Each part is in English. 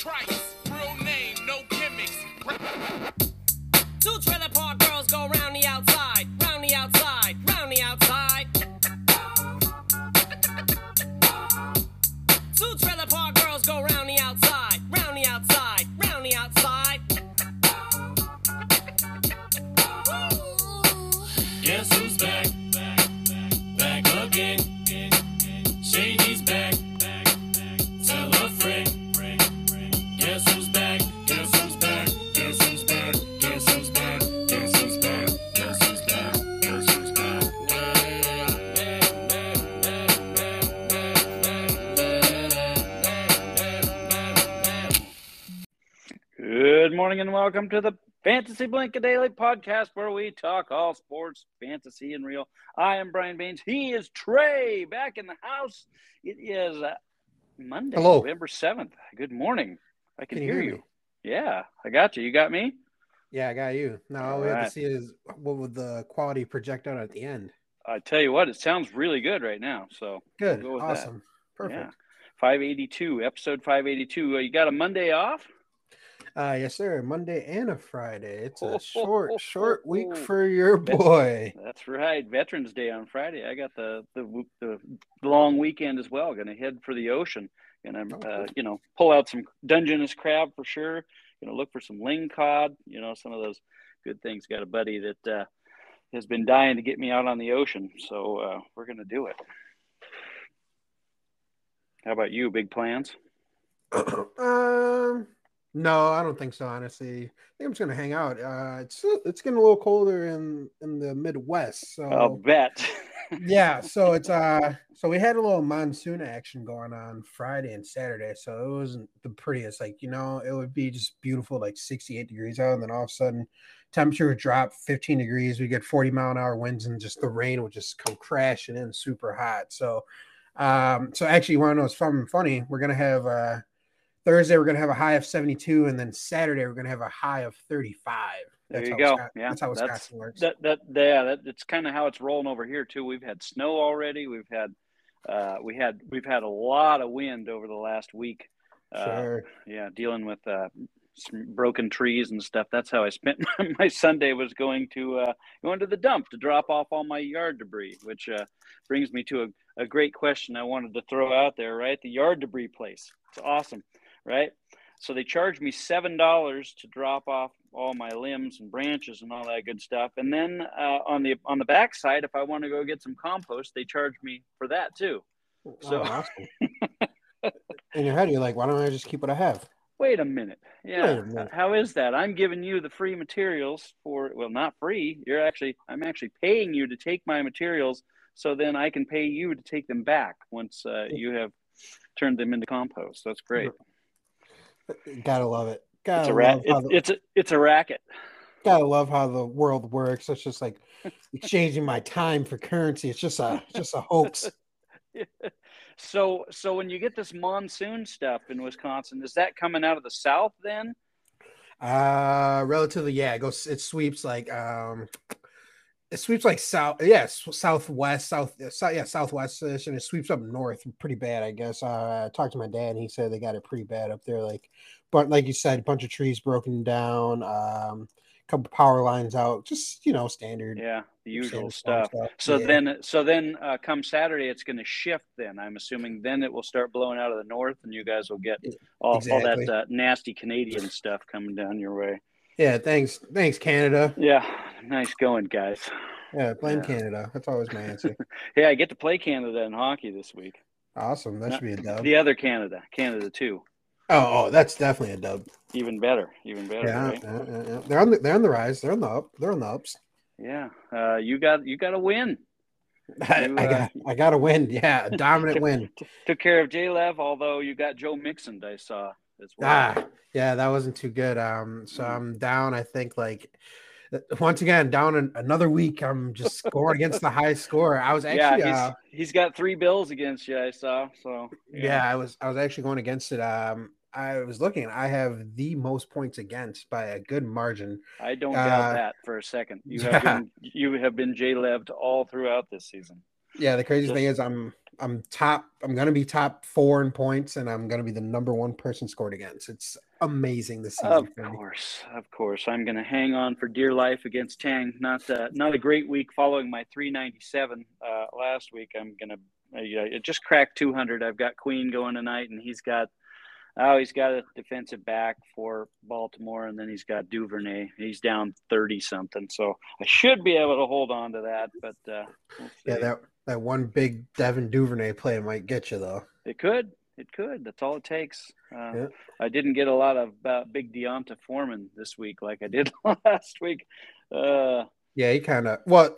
Trice, welcome to the Fantasy Blanket Daily podcast where we talk all sports, fantasy, and real. I am Brian Baines. He is Trey back in the house. It is uh, Monday, Hello. November 7th. Good morning. I can, Can hear, you. me? Yeah, I got you. You got me? Yeah, I got you. Now all we have to see is what would the quality project out at the end. I tell you what, it sounds really good right now. So, Good, go with that. awesome, perfect. yeah. 582, episode 582. Uh, you got a Monday off? Uh, yes, sir. Monday and a Friday. It's a short, ho, short ho, week for your boy. That's right. Veterans Day on Friday. I got the the, the long weekend as well. Going to head for the ocean. and I'm, Oh, uh, you know, pull out some Dungeness crab for sure. Going to look for some ling cod. You know, some of those good things. Got a buddy that uh, has been dying to get me out on the ocean, so uh, we're going to do it. How about you? Big plans? um, no, I don't think so. Honestly, I think I'm just gonna hang out. Uh, it's it's getting a little colder in in the Midwest, so I'll bet. yeah so it's uh so we had a little monsoon action going on friday and saturday so it wasn't the prettiest like you know it would be just beautiful like 68 degrees out and then all of a sudden temperature would drop 15 degrees we get 40 mile an hour winds and just the rain would just come crashing in super hot so um so actually you want to know what's fun funny we're gonna have uh thursday we're gonna have a high of 72 and then saturday we're gonna have a high of 35 There you go. Wisconsin- Yeah, that's how that's- wisconsin works that that yeah, that it's kind of how it's rolling over here too. We've had snow already. We've had uh, we had we've had a lot of wind over the last week. Uh, sure yeah, dealing with uh, some broken trees and stuff. That's how I spent my Sunday was going to uh, going to the dump to drop off all my yard debris, which uh, brings me to a, a great question I wanted to throw out there. Right, the yard debris place. It's awesome, right? So they charged me seven dollars to drop off all my limbs and branches and all that good stuff. And then uh, on the on the backside, if I want to go get some compost, they charge me for that too. So- oh, awesome. in your head, you're like, why don't I just keep what I have? Wait a minute. Yeah. A minute. How is that? I'm giving you the free materials for well, not free. You're actually I'm actually paying you to take my materials so then I can pay you to take them back once uh, you have turned them into compost. That's great. Gotta love it. Gotta It's a love It's, the, it's a it's a racket. gotta love how the world works. It's just like exchanging my time for currency. It's just a just a hoax. So so when you get this monsoon stuff in Wisconsin, is that coming out of the south then? Uh, relatively, yeah. It goes. It sweeps like um, it sweeps like south. Yeah, southwest, south, uh, south yeah, southwest, and it sweeps up north pretty bad. I guess. Uh, I talked to my dad, and he said they got it pretty bad up there. Like, but like you said, a bunch of trees broken down. Um, couple power lines out. Just you know, standard. Yeah, the usual standard stuff. So Yeah. then, so then, uh, come Saturday, it's going to shift. Then I'm assuming then it will start blowing out of the north, and you guys will get all, all that uh, nasty Canadian stuff coming down your way. Yeah, thanks, thanks, Canada. Yeah, nice going, guys. Yeah, blame Yeah. Canada. That's always my answer. yeah, I get to play Canada in hockey this week. awesome. That should be a dub. The other Canada, Canada too. Oh, oh, that's definitely a dub. Even better, even better. Yeah, right? yeah, yeah, they're on the they're on the rise. They're on the up. They're on the ups. Yeah, uh, you got you got a win. I, You, I uh, got I got to win. Yeah, a dominant win. Took care of J-Lev, although you got Joe Mixon. I saw as well. Ah, yeah, that wasn't too good. Um, so I'm down. I think like uh, once again down an, another week. I'm just scoring against the high score. I was yeah, actually he's uh, he's got three bills against you. I saw. So yeah. I was I was actually going against it. Um, I was looking. I have the most points against by a good margin. I don't doubt Uh, that for a second. You have been you have been J-Leved all throughout this season. Yeah, the crazy thing is I'm I'm top. I'm gonna be top four in points, and I'm gonna be the number one person scored against. It's amazing this season. Of course, of course, I'm going to hang on for dear life against Tang. Not uh, not a great week following my 397 uh, last week. I'm going to uh, it just cracked 200. I've got Queen going tonight, and he's got oh he's got a defensive back for Baltimore, and then he's got Duvernay. He's down 30 something, so I should be able to hold on to that. But uh, we'll Yeah, that that one big Devin Duvernay play might get you though. it could. It could. That's all it takes. Uh, Yeah. I didn't get a lot of uh, big D'Onta Foreman this week like I did last week. Uh, Yeah, he kind of well,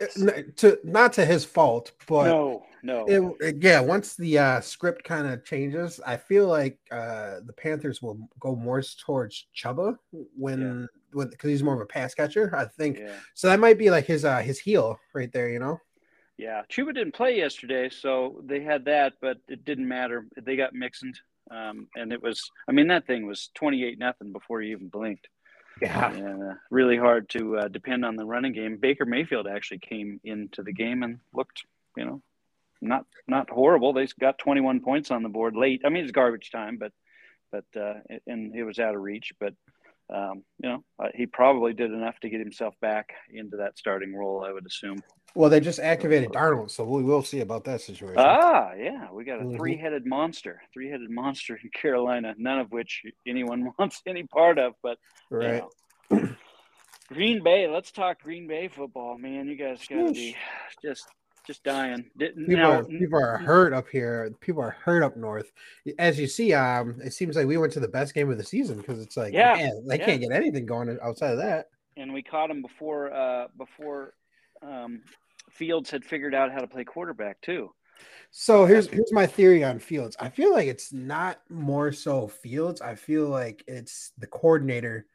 to not to his fault, but no, no. it, yeah, once the uh, script kind of changes, I feel like uh, the Panthers will go more towards Chuba when when because he's more of a pass catcher. I think yeah. so. That might be like his uh, his heel right there. You know. Yeah, Chuba didn't play yesterday, so they had that, but it didn't matter. They got mixed, um, and it was. I mean, that thing was twenty-eight nothing before you even blinked. Yeah. And, uh, really hard to uh, depend on the running game. Baker Mayfield actually came into the game and looked, you know, not not horrible. They got twenty-one points on the board late. I mean, it's garbage time, but but uh, and it was out of reach. But um, you know, uh, he probably did enough to get himself back into that starting role. I would assume. Well, they just activated Darnold, so we will see about that situation. Ah, yeah, we got a Mhm. three-headed monster, three-headed monster in Carolina. None of which anyone wants any part of, but you right. know. Green Bay. Let's talk Green Bay football, man. You guys got to be just just dying. Didn't People, now, are, people are hurt up here. People are hurt up north. As you see, um, it seems like we went to the best game of the season because it's like, Yeah, man, they yeah. can't get anything going outside of that. and we caught him before uh, before um, Fields had figured out how to play quarterback too. So here's here's my theory on Fields. I feel like it's not more so Fields. I feel like it's the coordinator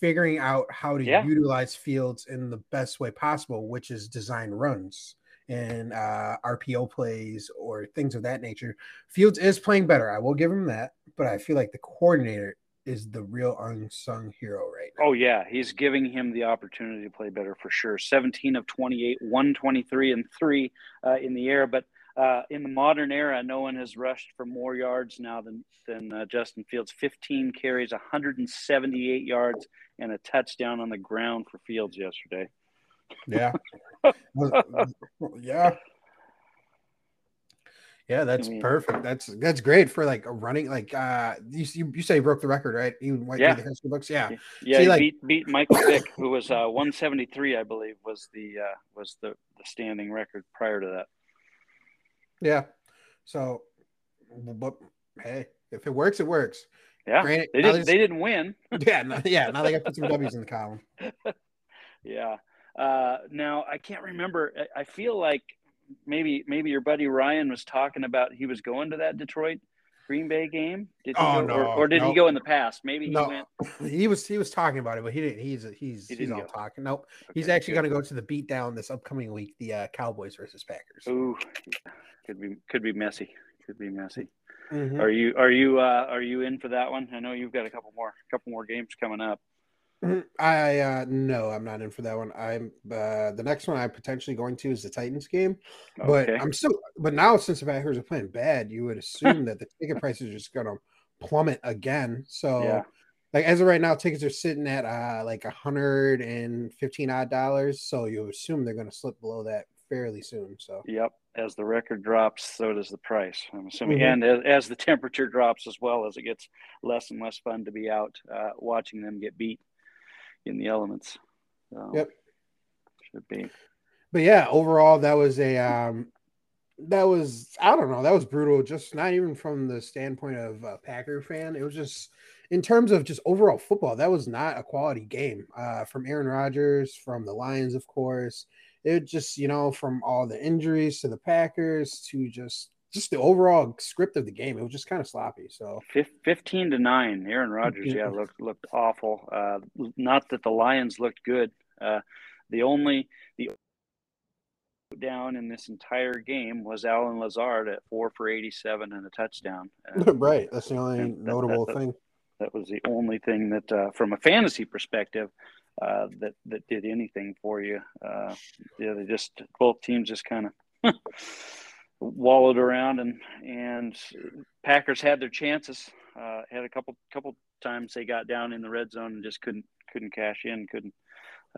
figuring out how to Yeah. utilize Fields in the best way possible, which is design runs and uh, RPO plays or things of that nature. Fields is playing better. I will give him that, but I feel like the coordinator is the real unsung hero right now. Oh yeah, he's giving him the opportunity to play better for sure. 17 of 28, 123 and 3 uh, in the air, but uh, in the modern era, no one has rushed for more yards now than than uh, Justin Fields. 15 carries, 178 yards, and a touchdown on the ground for Fields yesterday. Yeah. yeah. Yeah, that's I mean- perfect. That's that's great for like a running like uh you you, you say he broke the record, right? You went Yeah. the history books. Yeah. Yeah, See, he like- beat beat Michael Vick, who was uh, 173, I believe, was the uh, was the, the standing record prior to that. Yeah. So but hey, if it works, it works. Yeah, Granted, they didn't they didn't win. Yeah, no, yeah. Now they got to put some W's in the column. Yeah. Uh, now I can't remember. I, I feel like maybe maybe your buddy Ryan was talking about he was going to that Detroit Green Bay game. Did he Oh, go, no, or, or did he go in the past? Maybe he No. went. He was he was talking about it, but he didn't. He's he's He he's didn't talking. Nope. He's actually going to go to the beatdown this upcoming week, the uh, Cowboys versus Packers. Ooh, could be could be messy. Could be messy. Mhm. Are you are you uh, are you in for that one? I know you've got a couple more couple more games coming up. I uh no, I'm not in for that one. I'm uh the next one I'm potentially going to is the Titans game. But I'm still but now since the Packers are playing bad, you would assume that the ticket prices are just gonna plummet again. So Yeah. like as of right now, tickets are sitting at uh like a hundred and fifteen odd dollars. So you assume they're gonna slip below that fairly soon. So Yep. As the record drops, so does the price. I'm assuming, Mhm. and as, as the temperature drops as well, as it gets less and less fun to be out uh, watching them get beat in the elements. So, Yep. Should be. but yeah, overall that was a um that was I don't know, that was brutal. Just not even from the standpoint of a Packer fan. It was just in terms of just overall football, that was not a quality game. Uh from Aaron Rodgers, from the Lions, of course. It just, you know, from all the injuries to the Packers to just just the overall script of the game. It was just kind of sloppy. So 15 to 9 aaron rodgers yeah looked looked awful uh, not that the lions looked good uh, the only the down in this entire game was allen lazard at 4 for 87 and a touchdown Uh, right. That's the only And that- notable that- that- thing. that was the only thing that uh, from a fantasy perspective uh, that that did anything for you uh, yeah they just both teams just kind of wallowed around and and Packers had their chances. Uh, had a couple couple times they got down in the red zone and just couldn't couldn't cash in. Couldn't.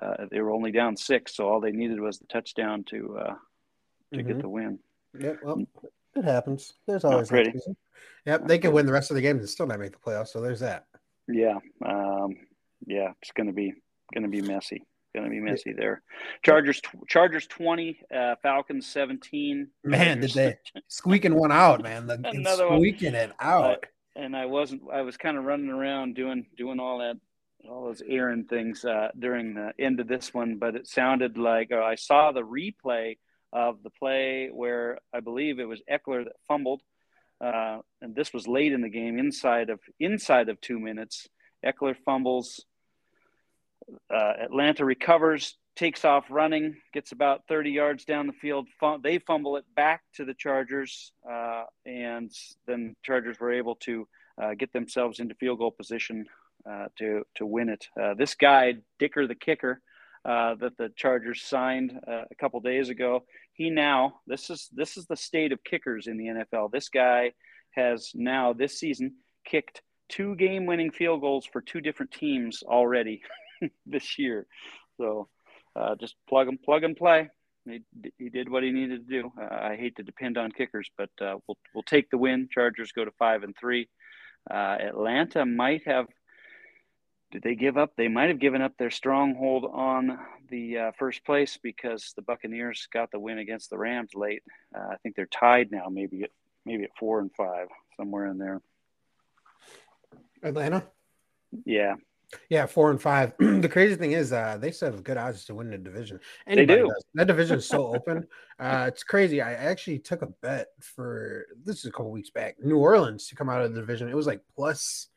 Uh, they were only down six, so all they needed was the touchdown to uh, to Mhm. get the win. Yeah, Well, it happens. There's always pretty. Yep. They could win the rest of the games and still not make the playoffs. So there's that. Yeah, um, yeah, it's gonna be gonna be messy. Gonna be messy there. Chargers Chargers twenty, uh, Falcons seventeen. Man, did they squeaking one out, man? The, Another one. squeaking it out. and I wasn't. I was kind of running around doing doing all that, all those errand things uh, during the end of this one. But it sounded like uh, I saw the replay of the play where I believe it was Ekeler that fumbled, uh, and this was late in the game, inside of inside of two minutes. Ekeler fumbles. Uh, Atlanta recovers, takes off running, gets about 30 yards down the field. Fum- they fumble it back to the Chargers, uh, and then Chargers were able to uh, get themselves into field goal position uh, to to win it. Uh, this guy, Dicker the kicker, uh, that the Chargers signed a couple days ago, he now this is this is the state of kickers in the NFL. This guy has now this season kicked two game-winning field goals for two different teams already this year. So uh, just plug and plug and play. He, he did what he needed to do. Uh, I hate to depend on kickers, but uh, we'll we'll take the win. Chargers go to five and three. Uh, Atlanta might have. Did they give up? They might have given up their stronghold on the uh, first place because the Buccaneers got the win against the Rams late. Uh, I think they're tied now, maybe at maybe at four and five, somewhere in there. Atlanta. Yeah, Yeah, four and five. the crazy thing is, uh, they still have good odds to win the division. Anybody do. does. That division is so open. Uh, it's crazy. I actually took a bet for this is a couple weeks back. New Orleans to come out of the division. It was like plus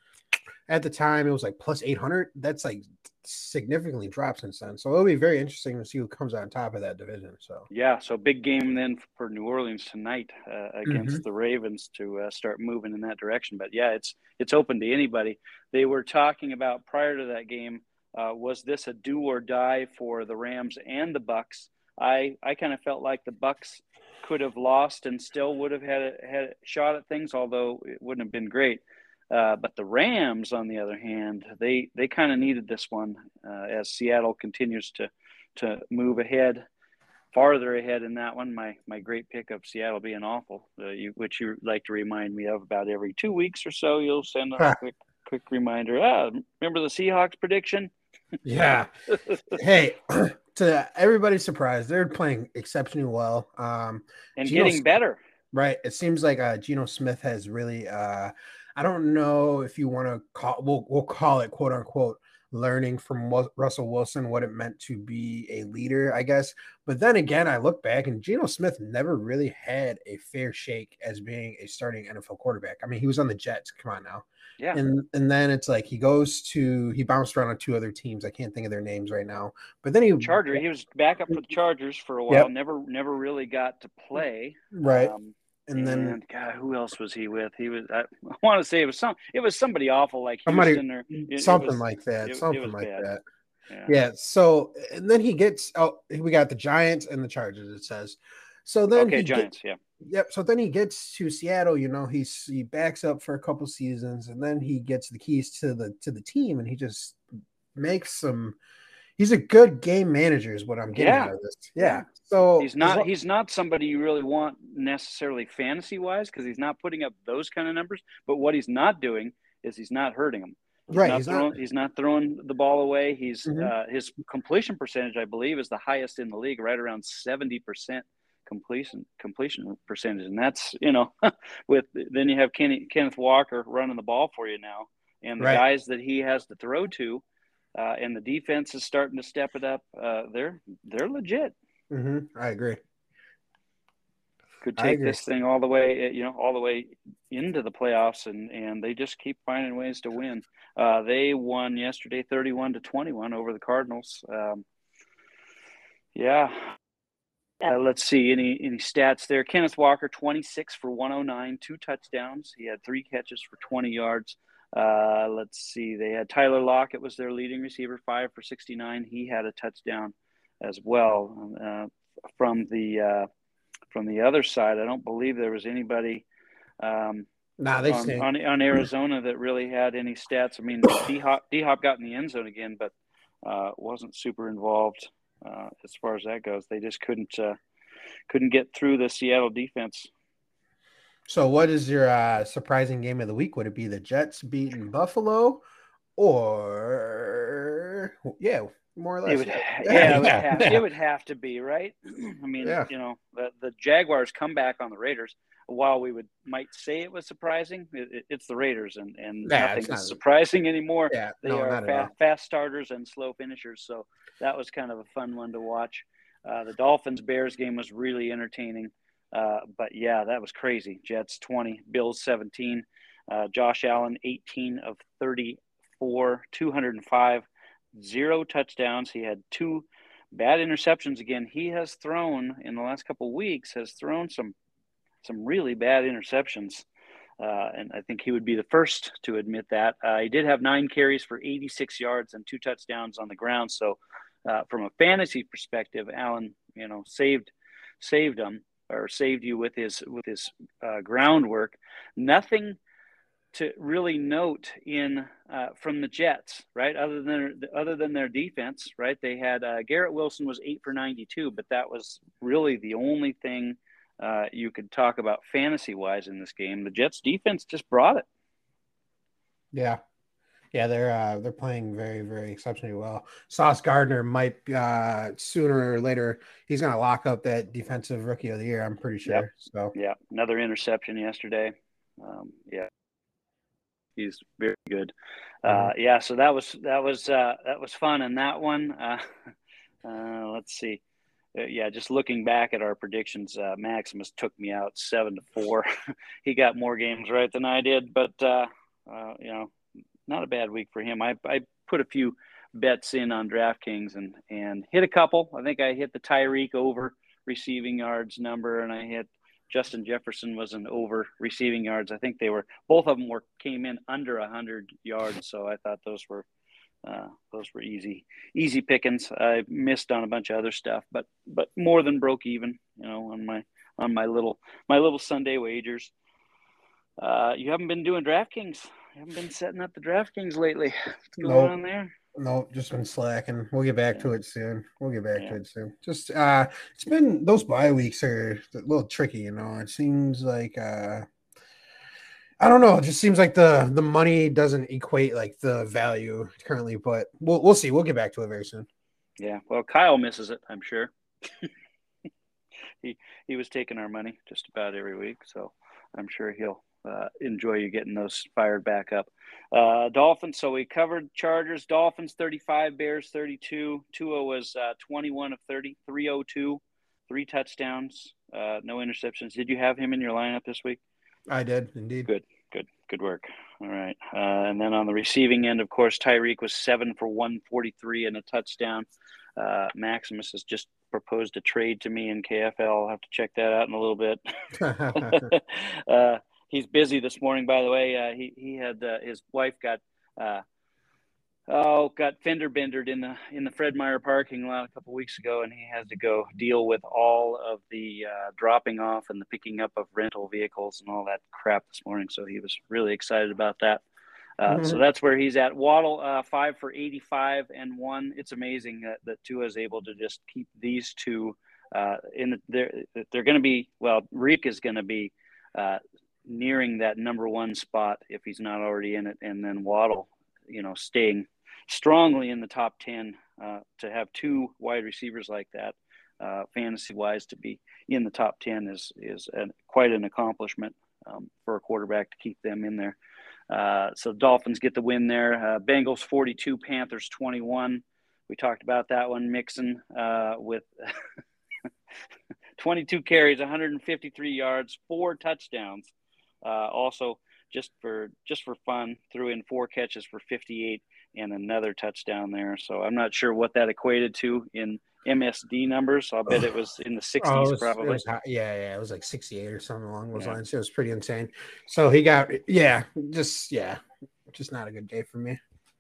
at the time. It was like plus eight hundred. That's like significantly dropped since then. So it'll be very interesting to see who comes on top of that division. So Yeah, so big game then for New Orleans tonight uh, against Mm-hmm. the Ravens to uh, start moving in that direction. But yeah, it's it's open to anybody. They were talking about prior to that game. Uh, was this a do or die for the Rams and the Bucks? I I kind of felt like the Bucks could have lost and still would have had a, had a shot at things, although it wouldn't have been great. Uh, but the Rams, on the other hand, they they kind of needed this one uh, as Seattle continues to to move ahead, farther ahead in that one. My my great pick of Seattle being awful, uh, you, which you like to remind me of about every two weeks or so. You'll send a quick quick reminder. Ah, remember the Seahawks prediction? yeah. hey, to everybody's surprise, they're playing exceptionally well. Um, And Geno getting better. Right. It seems like uh Geno Smith has really uh I don't know if you want to call we'll we'll call it quote unquote learning from Russell Wilson what it meant to be a leader, I guess. But then again, I look back and Geno Smith never really had a fair shake as being a starting NFL quarterback. I mean, he was on the Jets. Come on now. Yeah. And and then it's like he goes to he bounced around on two other teams. I can't think of their names right now. But then he Charger. He was back up for the Chargers for a while. Yep. Never never really got to play. right. Um, and then and God, who else was he with? He was. I, I want to say it was some. It was somebody awful like Somebody- or it- it something was- like that. it- it something like bad. that. Yeah. Yeah. So and then he gets oh we got the Giants and the Chargers. It says. So then Okay, he Giants. yeah. yep. So then he gets to Seattle. You know he's he backs up for a couple seasons and then he gets the keys to the to the team and he just makes some. He's a good game manager, is what I'm getting Yeah. out of this. Yeah. So He's not. He's not somebody you really want necessarily fantasy wise because he's not putting up those kind of numbers. But what he's not doing is he's not hurting them. He's right. Not He's throwing, not. he's not throwing the ball away. He's Mhm. uh, his completion percentage, I believe, is the highest in the league, right around seventy percent completion completion percentage, and that's you know with then you have Kenny, Kenneth Walker running the ball for you now, and the Right. guys that he has to throw to, uh, and the defense is starting to step it up. Uh, they're they're legit. Mhm, I agree. Could take agree. this thing all the way, uh, you know, all the way into the playoffs, and and they just keep finding ways to win. Uh, they won yesterday, thirty-one to twenty-one over the Cardinals. Um, yeah. Uh, let's see any any stats there. Kenneth Walker, twenty-six for one hundred nine, two touchdowns. He had three catches for twenty yards. Uh, let's see. They had Tyler Lockett was their leading receiver, five for sixty-nine. He had a touchdown as well uh, from the. Uh, from the other side, I don't believe there was anybody um, Nah, they on, on on Arizona that really had any stats. I mean, D Hop D Hop got in the end zone again, but uh, wasn't super involved uh, as far as that goes. They just couldn't uh, couldn't get through the Seattle defense. So, what is your uh, surprising game of the week? Would it be the Jets beating Buffalo, or yeah, more or less? It would, yeah, it would, Yeah. have, it would have to be right. I mean, Yeah. you know, the the Jaguars come back on the Raiders. While we would might say it was surprising, it, it- it's the Raiders, and and Yeah, nothing not- is surprising anymore. yeah, They no, are not fast, fast starters and slow finishers. So that was kind of a fun one to watch. Uh, the Dolphins Bears game was really entertaining. Uh, but yeah, that was crazy. Jets 20, Bills 17, uh, Josh Allen 18 of 34, 205, zero touchdowns. He had two bad interceptions again. He has thrown in the last couple weeks has thrown some some really bad interceptions. Uh, and I think he would be the first to admit that. Uh, he did have nine carries for 86 yards and two touchdowns on the ground. So, uh, from a fantasy perspective, Allen, you know, saved saved him or saved you with his with his uh, groundwork. Nothing to really note in uh, from the Jets, right? Other than other than their defense, right? They had uh, Garrett Wilson was eight for 92, but that was really the only thing uh, you could talk about fantasy wise in this game. The Jets defense just brought it. Yeah. Yeah, they're uh, they're playing very very exceptionally well. Sauce Gardner might uh, sooner or later he's going to lock up that defensive rookie of the year. I'm pretty sure. Yep. So Yeah, another interception yesterday. Um, yeah, he's very good. Uh, yeah, so that was that was uh, that was fun, and that one. Uh, uh, let's see. Uh, yeah, just looking back at our predictions, uh, Maximus took me out seven to four. he got more games right than I did, but uh, uh, you know, not a bad week for him. I, I put a few bets in on DraftKings and and hit a couple. I think I hit the Tyreek over receiving yards number, and I hit Justin Jefferson was an over receiving yards. I think they were both of them were came in under hundred yards, so I thought those were uh, those were easy easy pickings. I missed on a bunch of other stuff, but but more than broke even, you know, on my on my little my little Sunday wagers. Uh, you haven't been doing DraftKings. You haven't been setting up the DraftKings lately. What's going Nope. on there? no, just been slacking. We'll get back to it soon. We'll get back Yeah. to it soon. Just uh, it's been those bye weeks are a little tricky. You know, it seems like uh. I don't know. It just seems like the the money doesn't equate like the value currently, but we'll we'll see. We'll get back to it very soon. Yeah. Well, Kyle misses it. I'm sure. he he was taking our money just about every week, so I'm sure he'll uh, enjoy you getting those fired back up. Uh, Dolphins. So we covered Chargers, Dolphins 35, Bears 32. Tua was uh, 21 of 30, 302, three touchdowns, uh, no interceptions. Did you have him in your lineup this week? I did indeed. Good. Good, good work. All right. Uh, and then on the receiving end, of course, Tyreek was seven for 143 and a touchdown. Uh, Maximus has just proposed a trade to me in KFL. I'll have to check that out in a little bit. uh, he's busy this morning, by the way. Uh, he he had uh, his wife got uh, oh got fender bendered in the in the Fred Meyer parking lot a couple weeks ago, and he has to go deal with all of the uh, dropping off and the picking up of rental vehicles and all that crap this morning. So he was really excited about that. Uh, So Mhm. that's where he's at. Waddle uh, five for eighty-five and one. It's amazing that, that Tua is able to just keep these two uh, in. The, they're they're going to be well. Reek is going to be uh, nearing that number one spot if he's not already in it, and then Waddle, you know, staying strongly in the top ten. Uh, to have two wide receivers like that, uh, fantasy wise, to be in the top ten is is an, quite an accomplishment um, for a quarterback to keep them in there. Uh, so Dolphins get the win there. Uh, Bengals 42, Panthers 21. We talked about that one. Mixon uh, with 22 carries, 153 yards, four touchdowns. Uh, also, just for just for fun, threw in four catches for 58 and another touchdown there. So I'm not sure what that equated to in MSD numbers. I'll bet it was in the 60s Oh, was- probably. yeah, yeah, it was like 68 or something along those Yeah. lines. It was pretty insane. So he got, yeah, just yeah, just not a good day for me.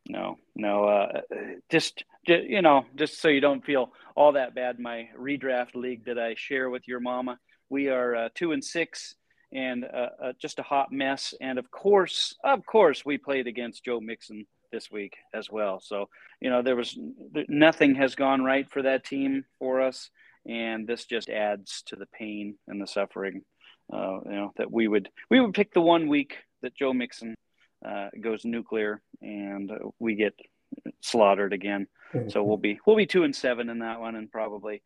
No, no. Uh, just, ju- you know, just so you don't feel all that bad. My redraft league that I share with your mama, we are uh, two and six and uh, uh, just a hot mess. And of course, of course, we played against Joe Mixon this week as well. So you know there was nothing has gone right for that team for us, and this just adds to the pain and the suffering. Uh, you know that we would we would pick the one week that Joe Mixon uh, goes nuclear and we get slaughtered again. So we'll be we'll be two and seven in that one, and probably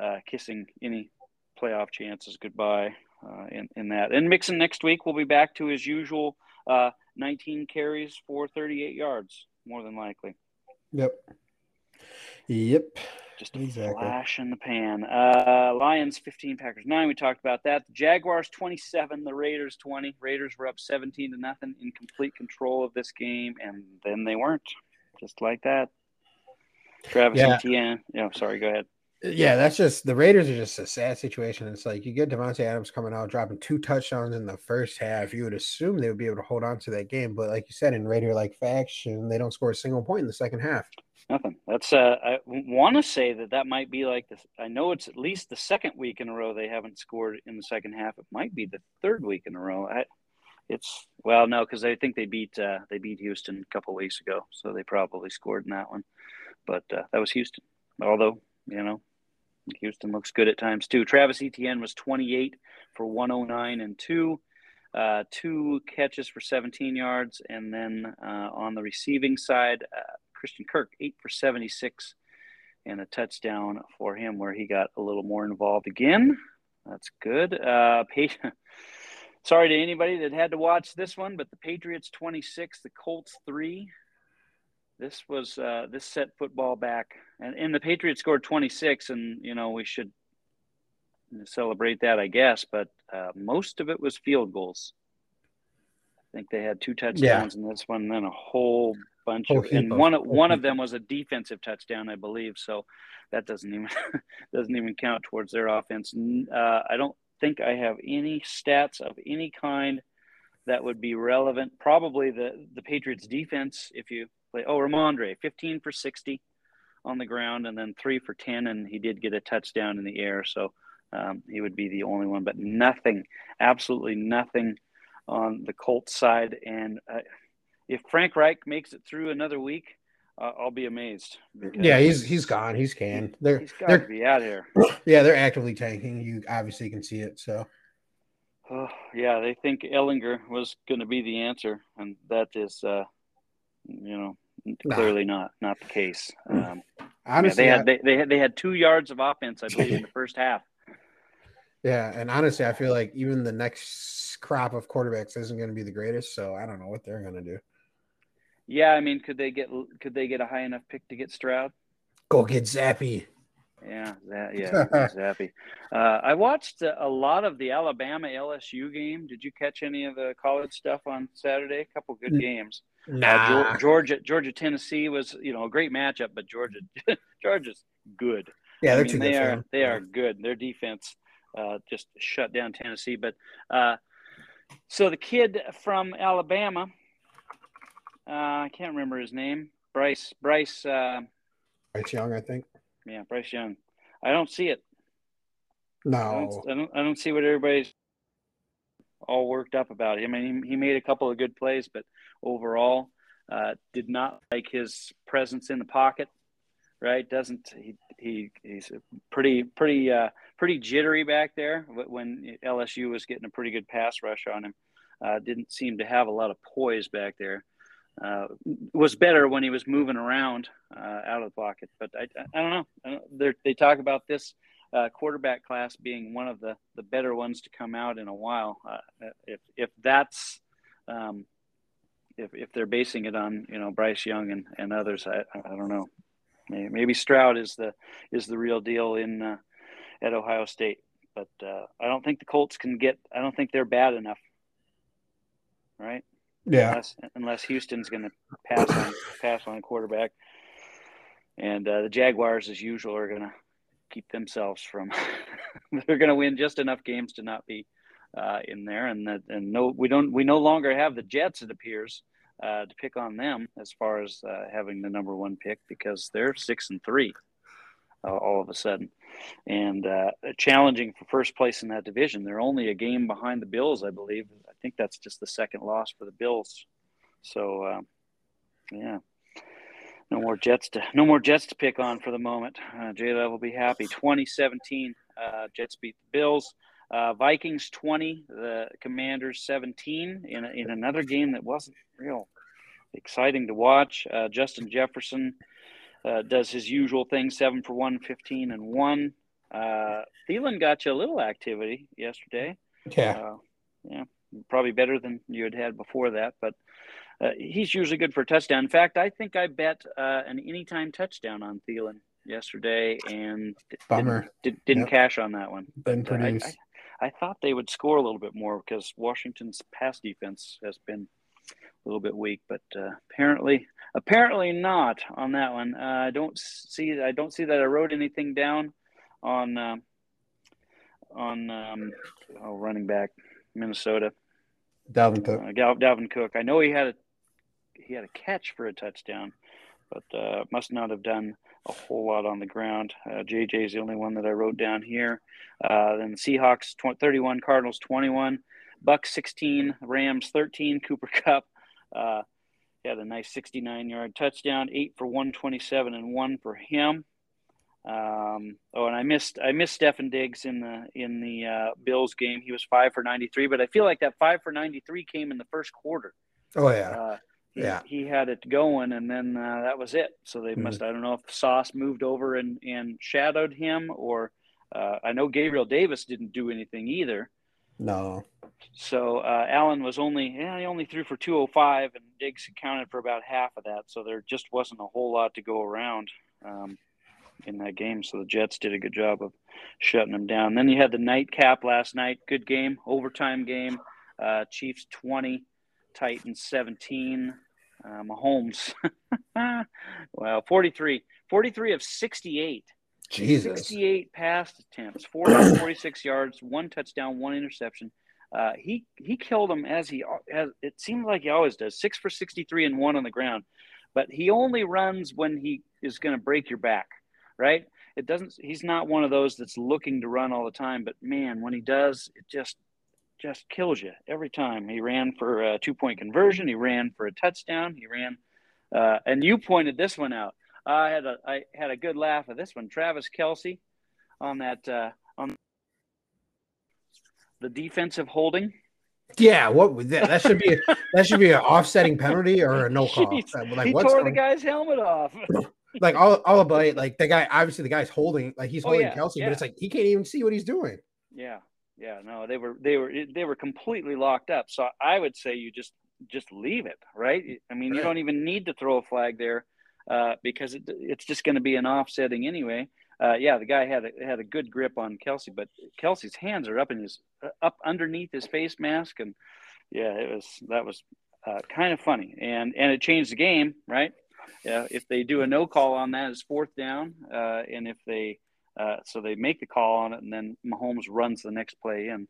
uh, kissing any playoff chances goodbye uh, in in that. And Mixon next week will be back to his usual uh, 19 carries for 38 yards, more than likely. Yep. Yep. Just a Exactly. flash in the pan. Uh, Lions 15, Packers 9. We talked about that. The Jaguars 27, the Raiders 20. Raiders were up 17 to nothing in complete control of this game, and then they weren't. Just like that. Travis Yeah. Etienne. Yeah, sorry, go ahead. Yeah, that's just the Raiders are just a sad situation. It's like you get Davante Adams coming out, dropping two touchdowns in the first half. You would assume they would be able to hold on to that game, but like you said, in Raider like faction, they don't score a single point in the second half. Nothing. That's uh, I want to say that that might be like this. I know it's at least the second week in a row they haven't scored in the second half. It might be the third week in a row. I, it's well, no, because I think they beat uh, they beat Houston a couple weeks ago, so they probably scored in that one. But uh, that was Houston. Although you know, Houston looks good at times too. Travis Etienne was 28 for 109 and two, uh, two catches for 17 yards, and then uh, on the receiving side, uh, Christian Kirk eight for 76 and a touchdown for him where he got a little more involved again. That's good. Uh, Sorry to anybody that had to watch this one, but the Patriots 26, the Colts 3. This was uh, this set football back, and, and the Patriots scored 26, and you know we should celebrate that, I guess. But uh, most of it was field goals. I think they had two touchdowns in this one, and then a whole bunch Whole of, and one whole one of them was a defensive touchdown, I believe. So that doesn't even doesn't even count towards their offense. Uh, I don't think I have any stats of any kind that would be relevant. Probably the the Patriots defense, if you play. Oh, Rhamondre, fifteen for sixty on the ground, and then three for ten, and he did get a touchdown in the air. So um, he would be the only one, but nothing, absolutely nothing on the Colts side. And uh, if Frank Reich makes it through another week, uh, I'll be amazed. Yeah, he's he's gone. He's canned. They're he's got to they're be out here. yeah, they're actively tanking. You obviously can see it. So Oh, yeah, they think Ehlinger was going to be the answer, and that is, uh, you know, clearly not not the case. Um, yeah, honestly, they had they, they had they had two yards of offense, I believe, in the first half. yeah, and honestly, I feel like even the next crop of quarterbacks isn't going to be the greatest. So I don't know what they're going to do. Yeah, I mean, could they get could they get a high enough pick to get Stroud? Go get Zappe. Yeah, that yeah, Zappe. Uh, I watched a lot of the Alabama LSU game. Did you catch any of the college stuff on Saturday? A couple good games. Uh, Nah, Geor- Georgia, Georgia, Tennessee was you know a great matchup, but Georgia, Georgia's good. yeah, they're mean, too they good are him. they are good. Their defense uh, just shut down Tennessee. But uh, so the kid from Alabama, uh, I can't remember his name. Bryce Bryce, uh, Bryce Young, I think. yeah, Bryce Young. I don't see it. I No, don't, I don't, I don't see what everybody's all worked up about. I mean, he, he made a couple of good plays, but overall, uh, did not like his presence in the pocket. Right? Doesn't he? He he's pretty pretty uh, pretty jittery back there. When LSU was getting a pretty good pass rush on him, uh, didn't seem to have a lot of poise back there. Uh, was better when he was moving around uh, out of the pocket. But I, I, don't know. They're- they talk about this uh, quarterback class being one of the, the better ones to come out in a while. Uh, if if that's um, if if they're basing it on you know Bryce Young and, and others, I, I don't know. Maybe, maybe Stroud is the is the real deal in uh, at Ohio State, but uh, I don't think the Colts can get. I don't think they're bad enough, right? yeah, Unless unless Houston's going to pass on pass on a quarterback, and uh, the Jaguars, as usual, are going to keep themselves from. they're going to win just enough games to not be uh, in there, and that and no, we don't. We no longer have the Jets. It appears uh, to pick on them as far as uh, having the number one pick because they're six and three uh, all of a sudden. and uh, challenging for first place in that division. They're only a game behind the Bills, I believe. I think that's just the second loss for the Bills. So, uh, yeah, no more Jets to no more Jets to pick on for the moment. Uh, will be happy. 2017, uh, Jets beat the Bills. Uh, Vikings 20, the Commanders 17 in, in another game that wasn't real exciting to watch. Uh, Justin Jefferson uh, does his usual thing, seven for one, 15 and one. Uh, Thielen got you a little activity yesterday. Yeah. Uh, yeah, probably better than you had had before that, but uh, he's usually good for a touchdown. In fact, I think I bet uh, an anytime touchdown on Thielen yesterday and Bummer. didn't, did, not Yep. cash on that one. But. I, I thought they would score a little bit more because Washington's pass defense has been a little bit weak, but uh, apparently, apparently not on that one. Uh, I don't see, I don't see that I wrote anything down on um on um, oh, running back Minnesota, Dalvin Cook. uh, Gal- Dalvin Cook. I know he had a he had a catch for a touchdown, but uh, must not have done a whole lot on the ground. Uh, JJ is the only one that I wrote down here. Uh, then Seahawks 20, 31, Cardinals 21, Bucks 16, Rams 13. Cooper Cup uh, he had a nice 69 yard touchdown, eight for 127 and one for him. Um, oh, and I missed I missed Stefon Diggs in the in the uh, Bills game. He was five for 93, but I feel like that five for 93 came in the first quarter. Oh yeah. Uh, Yeah. he had it going, and then uh, that was it. So they Mhm. must. I don't know if Sauce moved over and and shadowed him, or uh, I know Gabriel Davis didn't do anything either. No. So uh, Allen was only yeah, he only threw for 205, and Diggs accounted for about half of that. So there just wasn't a whole lot to go around um, in that game. So the Jets did a good job of shutting them down. Then you had the nightcap last night. Good game, overtime game. Uh, Chiefs 20, Titans 17. Uh, Mahomes, well, 43, 43 of 68. Jesus. 68 pass attempts, 446 yards, one touchdown, one interception. Uh, he he killed him as he as it seems like he always does. Six for 63 and one on the ground, but he only runs when he is going to break your back, right? It doesn't. He's not one of those that's looking to run all the time, but man, when he does, it just just kills you every time. He ran for a two point conversion. He ran for a touchdown. He ran, uh, and you pointed this one out. I had a I had a good laugh at this one. Travis Kelce on that uh, on the defensive holding. Yeah, what that? That should be that should be an offsetting penalty or a no call. Jeez, Like he what's tore the guy's helmet off. like all all about it, like the guy obviously the guy's holding like he's Oh, holding yeah, Kelce, yeah. but it's like he can't even see what he's doing. yeah, yeah. No, they were they were they were completely locked up. So I would say you just just leave it, right? I mean, you don't even need to throw a flag there uh, because it, it's just going to be an offsetting anyway. Uh, yeah, the guy had a, had a good grip on Kelce, but Kelce's hands are up in his up underneath his face mask, and yeah, it was that was uh, kind of funny, and and it changed the game, right? Yeah, if they do a no call on that, it's fourth down, uh, and if they uh, so they make the call on it, and then Mahomes runs the next play in.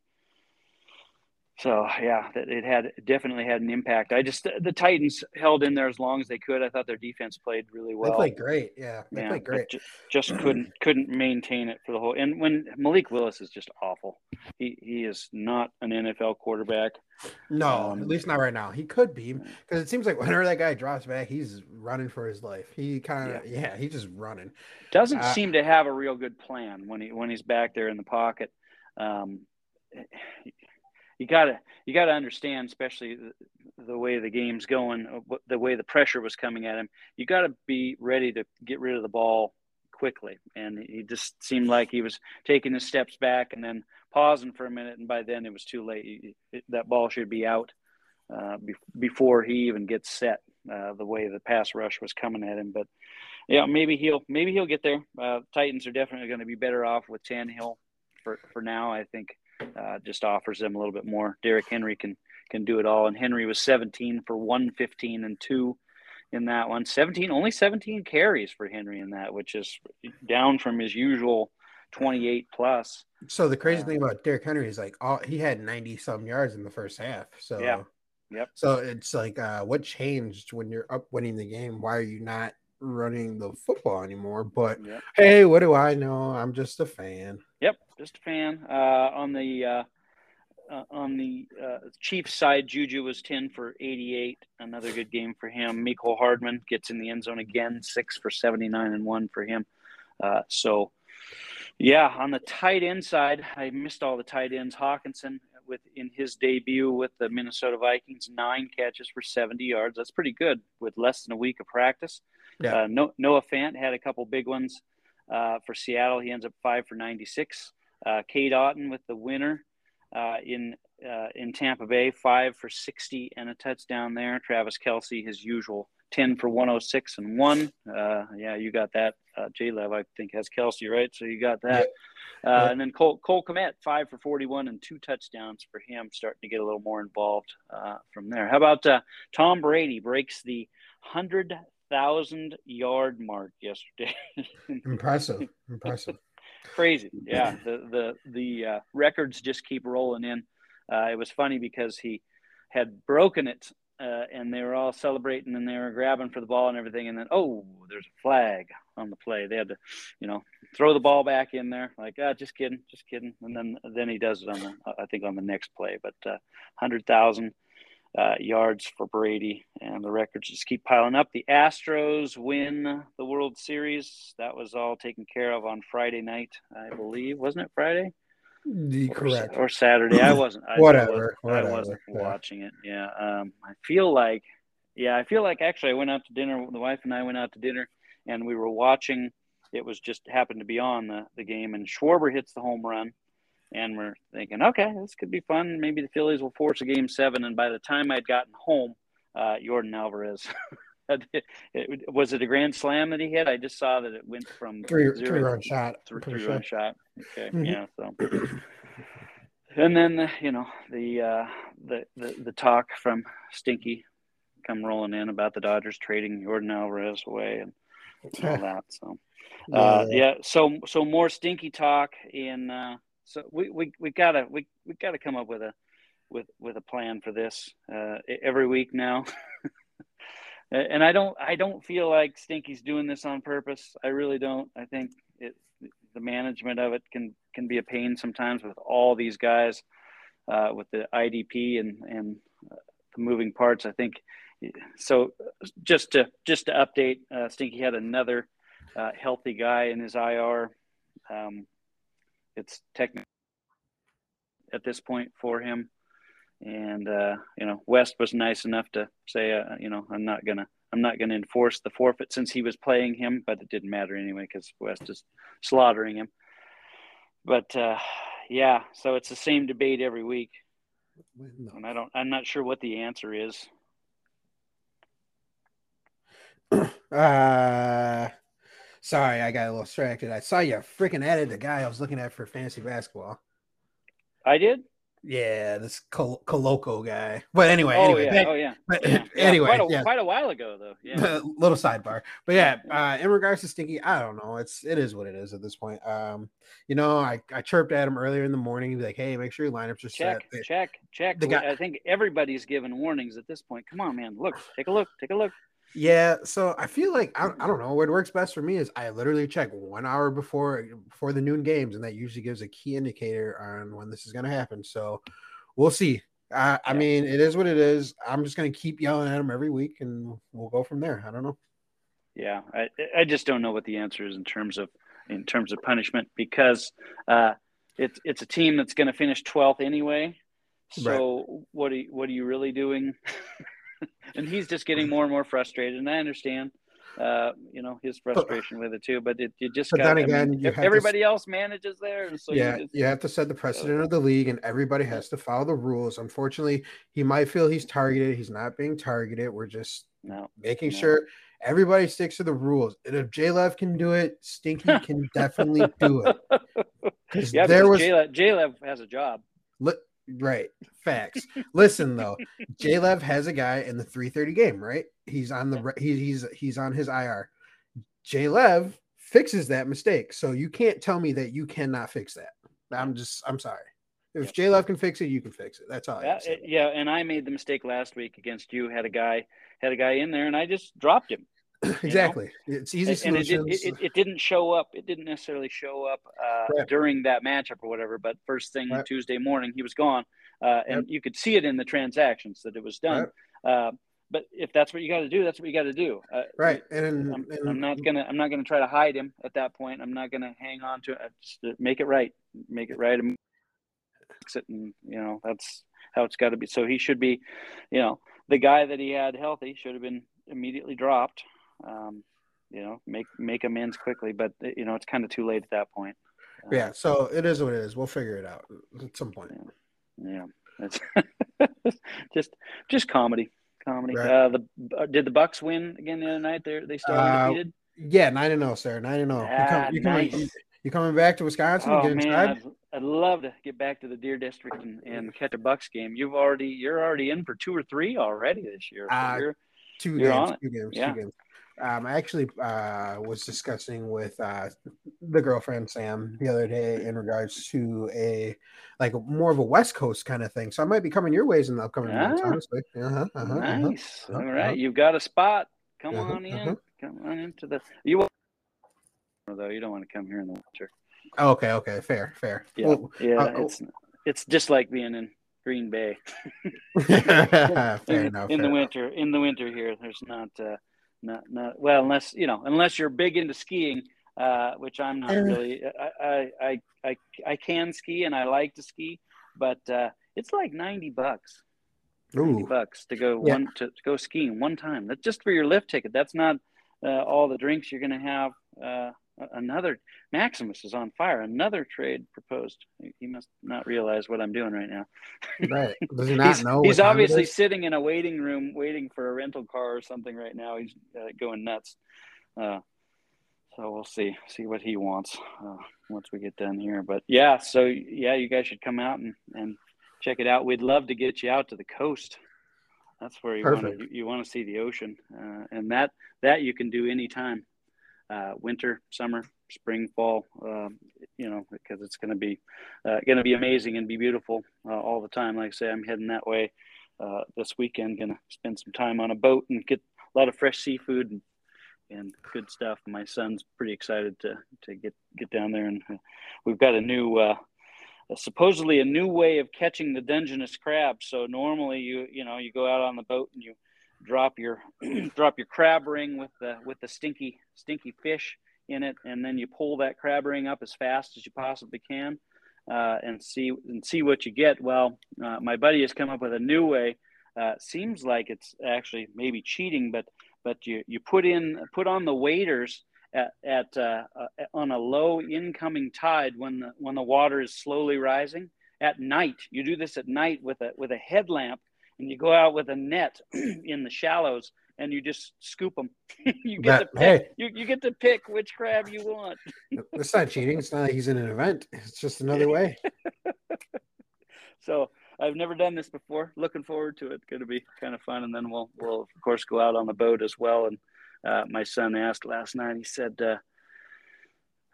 So yeah, it had definitely had an impact. I just the Titans held in there as long as they could. I thought their defense played really well. they played great. Yeah, they Yeah, played great. ju- Just, couldn't couldn't maintain it for the whole. And when Malik Willis is just awful. He he is not an NFL quarterback. No, um, at least not right now. He could be because it seems like whenever that guy drops back, he's running for his life. He kind of yeah. he's just running. Doesn't Uh, seem to have a real good plan when he when he's back there in the pocket. Um, you gotta you gotta understand, especially the, the way the game's going, uh, the way the pressure was coming at him. You got to be ready to get rid of the ball quickly, and he just seemed like he was taking his steps back and then pausing for a minute, and by then it was too late. That ball should be out uh, be- before he even gets set. Uh, the way the pass rush was coming at him, but yeah, maybe he'll maybe he'll get there. Uh, Titans are definitely going to be better off with Tannehill for for now. I think uh, just offers them a little bit more. Derrick Henry can can do it all, and Henry was 17 for 115 and two in that one. 17 only 17 carries for Henry in that, which is down from his usual 28 plus. So the crazy Uh, thing about Derrick Henry is like all he had ninety some yards in the first half. So Yeah. Yep. So it's like uh, what changed when you're up winning the game? Why are you not running the football anymore. But Yep. hey, what do I know? I'm just a fan. Yep, just a fan. Uh, on the uh, uh, on the uh, Chiefs side, Juju was ten for eighty-eight. Another good game for him. Mecole Hardman gets in the end zone again, six for seventy-nine and one for him. Uh, so, yeah, on the tight end side, I missed all the tight ends. Hockenson with in his debut with the Minnesota Vikings, nine catches for seventy yards. That's pretty good with less than a week of practice. Yeah. Uh, no, Noah Fant had a couple big ones uh, for Seattle. He ends up five for 96. Uh, Cade Otton with the winner uh, in uh, in Tampa Bay, five for 60 and a touchdown there. Travis Kelce, his usual 10 for 106 and one. Uh, yeah, you got that. Uh, J Lev, I think, has Kelce, right? So you got that. Uh, Yeah. And then Cole, Cole Kmet, five for 41 and two touchdowns for him, starting to get a little more involved uh, from there. How about uh, Tom Brady breaks the 100,000 yard mark yesterday? Impressive. Impressive. crazy yeah the the the uh, records just keep rolling in uh, it was funny because he had broken it uh, and they were all celebrating and they were grabbing for the ball and everything and then oh there's a flag on the play they had to you know throw the ball back in there like ah, just kidding just kidding and then then he does it on the i think on the next play but uh, 100000 uh, yards for Brady, and the records just keep piling up. The Astros win the World Series. That was all taken care of on Friday night, I believe. Wasn't it Friday? The Or, correct. or Saturday? I wasn't. I, Whatever, I wasn't, I wasn't yeah. watching it. Yeah. Um, I feel like, yeah, I feel like actually I went out to dinner. The wife and I went out to dinner, and we were watching. It was just happened to be on the the game, and Schwarber hits the home run and we're thinking, okay, this could be fun. Maybe the Phillies will force a game seven. And by the time I'd gotten home, uh, Yordan Alvarez, had hit- it, was it a grand slam that he hit? I just saw that it went from Three, zero three run shot. Three, pretty three sure. run shot. Okay, Mhm. yeah. So, and then uh, you know the uh, the the the talk from Stinky come rolling in about the Dodgers trading Yordan Alvarez away and all that. So uh, yeah. So so more stinky talk in. So we we we gotta we we gotta come up with a with with a plan for this uh, every week now. and I don't I don't feel like Stinky's doing this on purpose. I really don't. I think it the management of it can can be a pain sometimes with all these guys uh, with the IDP and and uh, the moving parts. I think so. Just to just to update, uh, Stinky had another uh, healthy guy in his IR. Um, it's technically at this point for him. And uh, you know, West was nice enough to say, uh, you know, I'm not gonna, I'm not gonna enforce the forfeit since he was playing him, but it didn't matter anyway because West is slaughtering him. But uh, yeah, so it's the same debate every week, and I don't, I'm not sure what the answer is. Uh, sorry, I got a little distracted. I saw you freaking added the guy I was looking at for fantasy basketball. I did. Yeah, this Col- Koloko guy. But anyway, oh anyway, yeah, oh yeah. but yeah. Anyway, quite a, yeah. quite a while ago though. Yeah. little sidebar but yeah uh in regards to stinky i don't know it's it is what it is at this point um you know i i chirped at him earlier in the morning be like hey make sure your lineups are check, set check, check. guy- I think everybody's given warnings at this point. Come on, man. Look, take a look, take a look. Yeah so i feel like I, I don't know what works best for me is i literally check one hour before before the noon games and that usually gives a key indicator on when this is going to happen so we'll see i Yeah. mean it is what it is i'm just going to keep yelling at him every week and we'll go from there i don't know Yeah, I I just don't know what the answer is in terms of in terms of punishment because uh, it's it's a team that's going to finish twelfth anyway. So what are you, what are you really doing? and he's just getting more and more frustrated, and I understand. Uh, you know his frustration with it too, but it you just But got. then I mean, again, you have to everybody else manages there, so yeah, you just, you have to set the precedent of the league, and everybody has to follow the rules. Unfortunately, he might feel he's targeted. He's not being targeted. We're just no. making No. sure everybody sticks to the rules. And if J-Lev can do it, Stinky can definitely do it. Yeah, there was J-Lev, J-Lev has a job. li- right facts. Listen though, J-Lev has a guy in the 330 game, right? He's on the he, he's he's on his IR. J-Lev fixes that mistake, so you can't tell me that you cannot fix that. I'm just I'm sorry. If J-Lev can fix it, you can fix it. That's all. Yeah, yeah, and I made the mistake last week against you. Had a guy had a guy in there, and I just dropped him. exactly. It's easy and it, solutions. did, it, it, it didn't show up. It didn't necessarily show up uh, Right. during that matchup or whatever. But first thing Right. Tuesday morning, he was gone, uh, and you could see it in the transactions that it was done. Uh, but if that's what you got to do, that's what you got to do. Uh, right. And, I'm, and I'm not gonna. I'm not gonna try to hide him at that point. I'm not gonna hang on to it. Just uh, make it right. Make it right and fix it. And you know that's how it's got to be. So he should be, you know, the guy that he had healthy should have been immediately dropped. Um, you know, make make amends quickly. But you know, it's kind of too late at that point. Uh, yeah, so it is what it is. We'll figure it out at some point. Yeah, it's just just comedy, comedy. Right. Uh, the uh, did the Bucks win again the other night? They they still Uh, undefeated. Yeah, nine and zero, sir. Nine and zero. You Ah, come, you coming, nice. you coming back to Wisconsin? Oh man. I'd, I'd love to get back to the Deer District and, and catch a Bucks game. You've already you're already in for two or three already this year. So Uh, you're- Two You're games, two games, Yeah. two games. Um, I actually uh, was discussing with uh, the girlfriend Sam the other day in regards to a like more of a West Coast kind of thing. So I might be coming your ways in the upcoming months, Ah. honestly. Uh-huh, uh-huh, uh-huh. nice. uh-huh, All uh-huh. you've got a spot. Come Uh-huh, on in. uh-huh. Come on into the you. Though you don't want to come here in the winter. Okay, okay, fair, fair. Yeah, Well, yeah. uh, it's it's just like being in Green Bay. fair in, enough. in the winter in the winter here there's not uh not not well unless you know unless you're big into skiing uh which i'm not really I, I i i i can ski and i like to ski but uh it's like 90 bucks. 90 Ooh, bucks to go Yeah. one to, to go skiing one time. That's just for your lift ticket that's not uh, all the drinks you're going to have uh another maximus is on fire another trade proposed he must not realize what i'm doing right now right. Does he not he's, know? he's obviously sitting in a waiting room waiting for a rental car or something right now. He's uh, going nuts. Uh, so we'll see see what he wants uh, once we get done here. But yeah, so yeah, you guys should come out and, and check it out. We'd love to get you out to the coast. That's where you want to you, you want to see the ocean, uh, and that that you can do anytime, uh, winter, summer, spring, fall. Um, you know, because it's going to be uh, going to be amazing and be beautiful uh, all the time. Like I say, I'm heading that way uh, this weekend. Going to spend some time on a boat and get a lot of fresh seafood and, and good stuff. My son's pretty excited to to get get down there, and uh, we've got a new. Uh, supposedly a new way of catching the Dungeness crab. So normally you you know you go out on the boat and you drop your drop your crab ring with the with the stinky stinky fish in it, and then you pull that crab ring up as fast as you possibly can, uh, and see and see what you get. Well, uh, my buddy has come up with a new way. Uh, seems like it's actually maybe cheating, but but you you put in put on the waders at, at uh, uh, on a low incoming tide when the when the water is slowly rising at night. You do this at night with a with a headlamp, and you go out with a net in the shallows, and you just scoop them. you get to pick. You, you get to pick which crab you want. It's not cheating. It's not like he's in an event. It's just another way. So I've never done this before. Looking forward to it. Going to be kind of fun, and then we'll we'll of course go out on the boat as well. And uh, my son asked last night. He said, uh,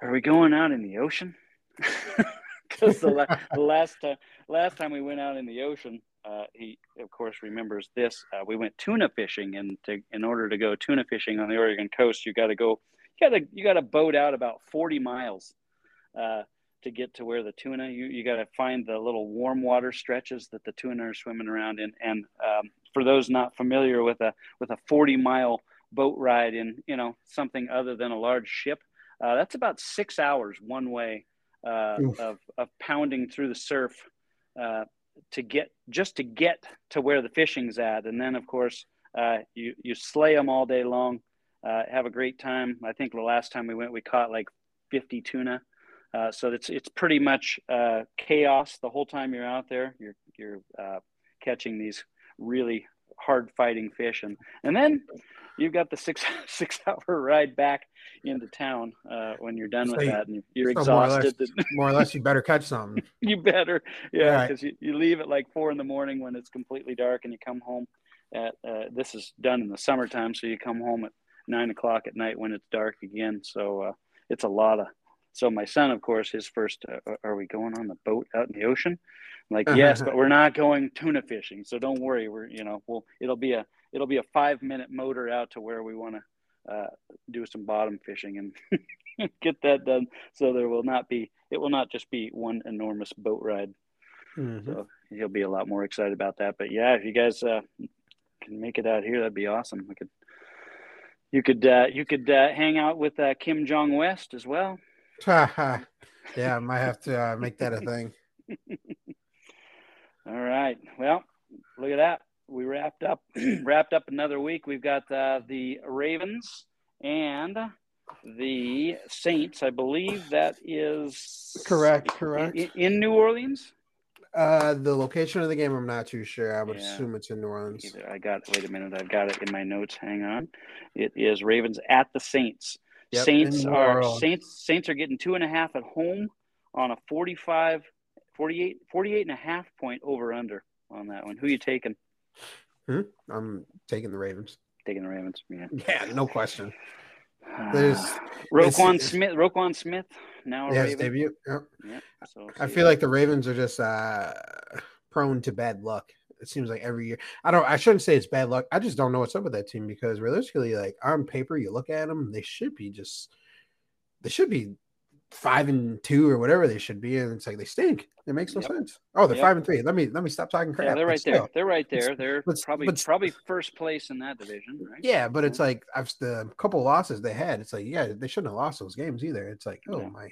"Are we going out in the ocean?" Because the, la- the last time last time we went out in the ocean, uh, he of course remembers this. Uh, we went tuna fishing, and to, in order to go tuna fishing on the Oregon coast, you got to go. You got to you got to boat out about forty miles. Uh, to get to where the tuna you, you got to find the little warm water stretches that the tuna are swimming around in and um, for those not familiar with a with a 40 mile boat ride in you know something other than a large ship uh, that's about six hours one way uh, of, of pounding through the surf uh, to get just to get to where the fishing's at. And then of course uh, you you slay them all day long uh, have a great time. I think the last time we went we caught like 50 tuna. Uh, so it's it's pretty much uh, chaos the whole time you're out there. You're you're uh, catching these really hard fighting fish, and and then you've got the six six hour ride back into town uh, when you're done with you- that, and you're so more or less- exhausted. More or less, you better catch something. you better, yeah, Right. because you, you leave at like four in the morning when it's completely dark, and you come home at uh, this is done in the summertime, so you come home at nine o'clock at night when it's dark again. So uh, it's a lot of. So my son, of course, his first, uh, are we going on the boat out in the ocean? I'm like, yes, but we're not going tuna fishing, so don't worry. We're, you know, we'll it'll be a it'll be a five minute motor out to where we want to uh, do some bottom fishing and get that done. So there will not be it will not just be one enormous boat ride. Mhm. So he'll be a lot more excited about that. But yeah, if you guys uh, can make it out here, that'd be awesome. We could you could uh, you could uh, hang out with uh, Kim Jong West as well. yeah, I might have to uh, make that a thing. All right. Well, look at that. We wrapped up wrapped up another week. We've got uh, the Ravens and the Saints. I believe that is Correct, correct. in, in New Orleans. Uh, the location of the game, I'm not too sure. I would Yeah. assume it's in New Orleans. Either I got. Wait a minute. I've got it in my notes. Hang on. It is Ravens at the Saints. Yep, Saints are Saints. Saints are getting two and a half at home on a 45, 48, 48 and a half point over under on that one. Who you taking? I'm taking the Ravens. Taking the Ravens. Yeah. Yeah, no question. There's Uh, Roquan Smith. Roquan Smith now a yes, Raven. debut. Yep. Yeah. So I feel that. like the Ravens are just uh, prone to bad luck. It seems like every year. I don't. I shouldn't say it's bad luck. I just don't know what's up with that team because realistically, like on paper, you look at them, they should be just. They should be five and two or whatever they should be, and it's like they stink. It makes no Yep. sense. Oh, they're Yep. five and three. Let me let me stop talking crap. yeah, they're right there. They're right there. They're probably probably first place in that division, right? Yeah, but it's like I've the couple losses they had. It's like yeah, they shouldn't have lost those games either. It's like oh Yeah. my.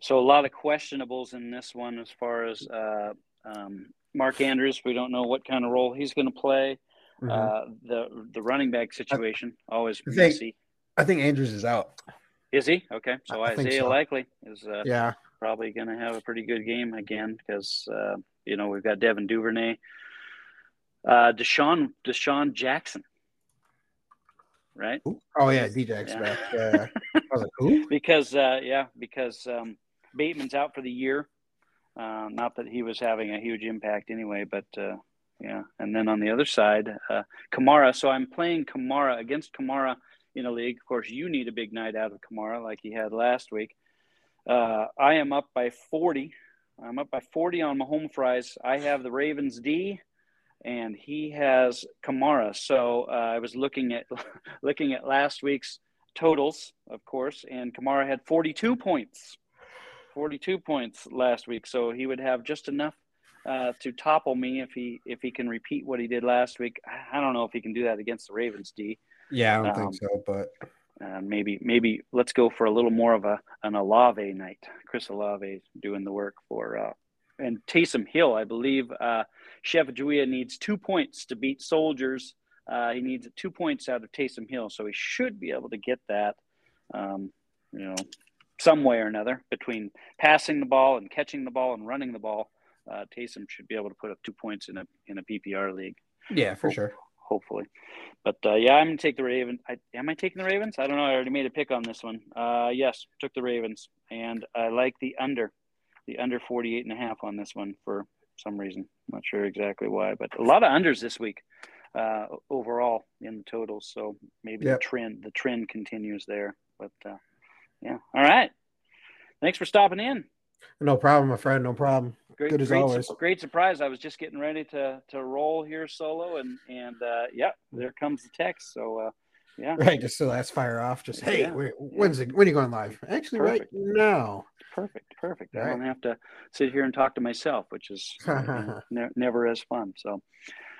So a lot of questionables in this one as far as uh, um, Mark Andrews. We don't know what kind of role he's going to play. Mhm. Uh, the the running back situation always I think- messy. I think Andrews is out. Is he okay? So I Isaiah so. Likely is uh, Yeah, probably going to have a pretty good game again because uh, you know we've got Devin Duvernay, uh, DeSean DeSean Jackson, right? Oh yeah, Yeah. back. Yeah. Like? Because uh, yeah, because um, Bateman's out for the year. Uh, not that he was having a huge impact anyway, but uh, yeah. And then on the other side, uh, Kamara. So I'm playing Kamara against Kamara in a league. Of course, you need a big night out of Kamara like he had last week. Uh, I am up by 40. I'm up by 40 on my home fries. I have the Ravens D, and he has Kamara. So uh, I was looking at looking at last week's totals, of course, and Kamara had 42 points. 42 points last week, so he would have just enough uh, to topple me if he if he can repeat what he did last week. I I don't know if he can do that against the Ravens D. Yeah, I don't Um, think so, but Uh, maybe maybe let's go for a little more of a an Olave night. Chris Olave doing the work for uh, and Taysom Hill. I believe uh, Chef Julia needs two points to beat Soldiers. Uh, he needs two points out of Taysom Hill, so he should be able to get that. Um, you know, some way or another between passing the ball and catching the ball and running the ball. Uh, Taysom should be able to put up two points in a in a PPR league yeah, for sure. Hopefully. But uh, yeah, I'm gonna take the Ravens. I, am I taking the Ravens? I don't know. I already made a pick on this one. Uh, yes, took the Ravens, and I like the under, the under 48 and a half on this one for some reason. I'm not sure exactly why, but a lot of unders this week uh, overall in the totals. So maybe Yep. the trend the trend continues there. But uh, yeah, all right. Thanks for stopping in. No problem, my friend. No problem. Great, Good as great, always. great surprise. I was just getting ready to to roll here solo, and and uh, yeah, there comes the text. So uh, yeah, Right, just the last fire off. Just hey, Yeah. wait, when's it? When are you going live? Actually, right Perfect. now. perfect, perfect. I don't have to sit here and talk to myself, which is ne- never as fun. So.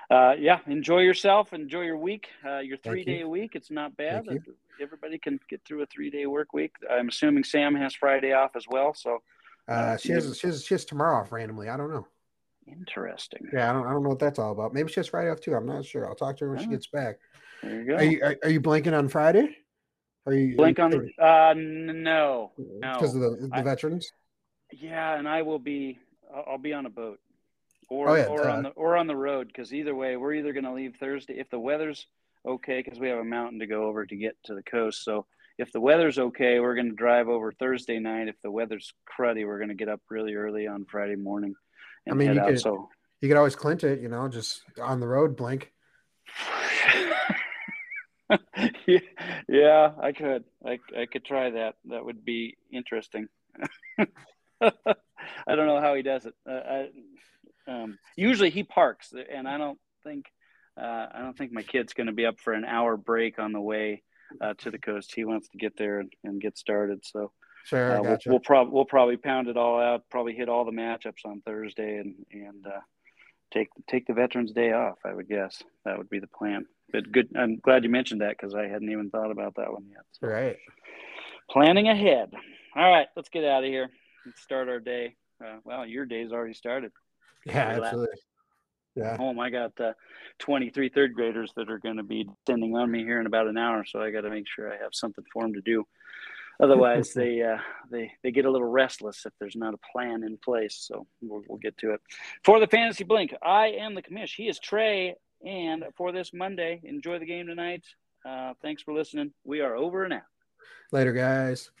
Uh, yeah, enjoy yourself. Enjoy your week. Uh, your Thank three day week. It's not bad. Everybody can get through a three day work week. I'm assuming Sam has Friday off as well. So Uh, she has she has she has tomorrow off randomly. I don't know. interesting. Yeah, I don't I don't know what that's all about. Maybe she has Friday off too. I'm not sure. I'll talk to her when she gets back. There you go. Are you are, are you blanking on Friday? Are you Blink on. Uh, n- no, because of the, the I- veterans? Yeah, and I will be. I'll, I'll be on a boat, or Oh, yeah, or on the or on the road. Because either way, we're either going to leave Thursday if the weather's okay, because we have a mountain to go over to get to the coast. So if the weather's okay, we're going to drive over Thursday night. If the weather's cruddy, we're going to get up really early on Friday morning and I mean, you could- So You could always clint it, you know, just on the road, blink. yeah, I could. I, I could try that. That would be interesting. I don't know how he does it. Uh, I, um, usually he parks, and I don't think uh, I don't think my kid's going to be up for an hour break on the way uh, to the coast. He wants to get there and, and get started. So Sure, uh, gotcha. we'll, we'll probably we'll probably pound it all out. Probably hit all the matchups on Thursday and and uh, take take the Veterans Day off. I would guess that would be the plan. But good. I'm glad you mentioned that because I hadn't even thought about that one yet. So right. planning ahead. All right, let's get out of here. Let's start our day. Uh, well, your day's already started. Yeah, Relax. absolutely. Yeah. home. I got uh, 23 third graders that are going to be descending on me here in about an hour, so I got to make sure I have something for them to do. Otherwise, they uh, they they get a little restless if there's not a plan in place. So we'll, we'll get to it. For the fantasy blink, I am the commish. He is Trey, and for this Monday, enjoy the game tonight. Uh, thanks for listening. We are over and out. Later, guys.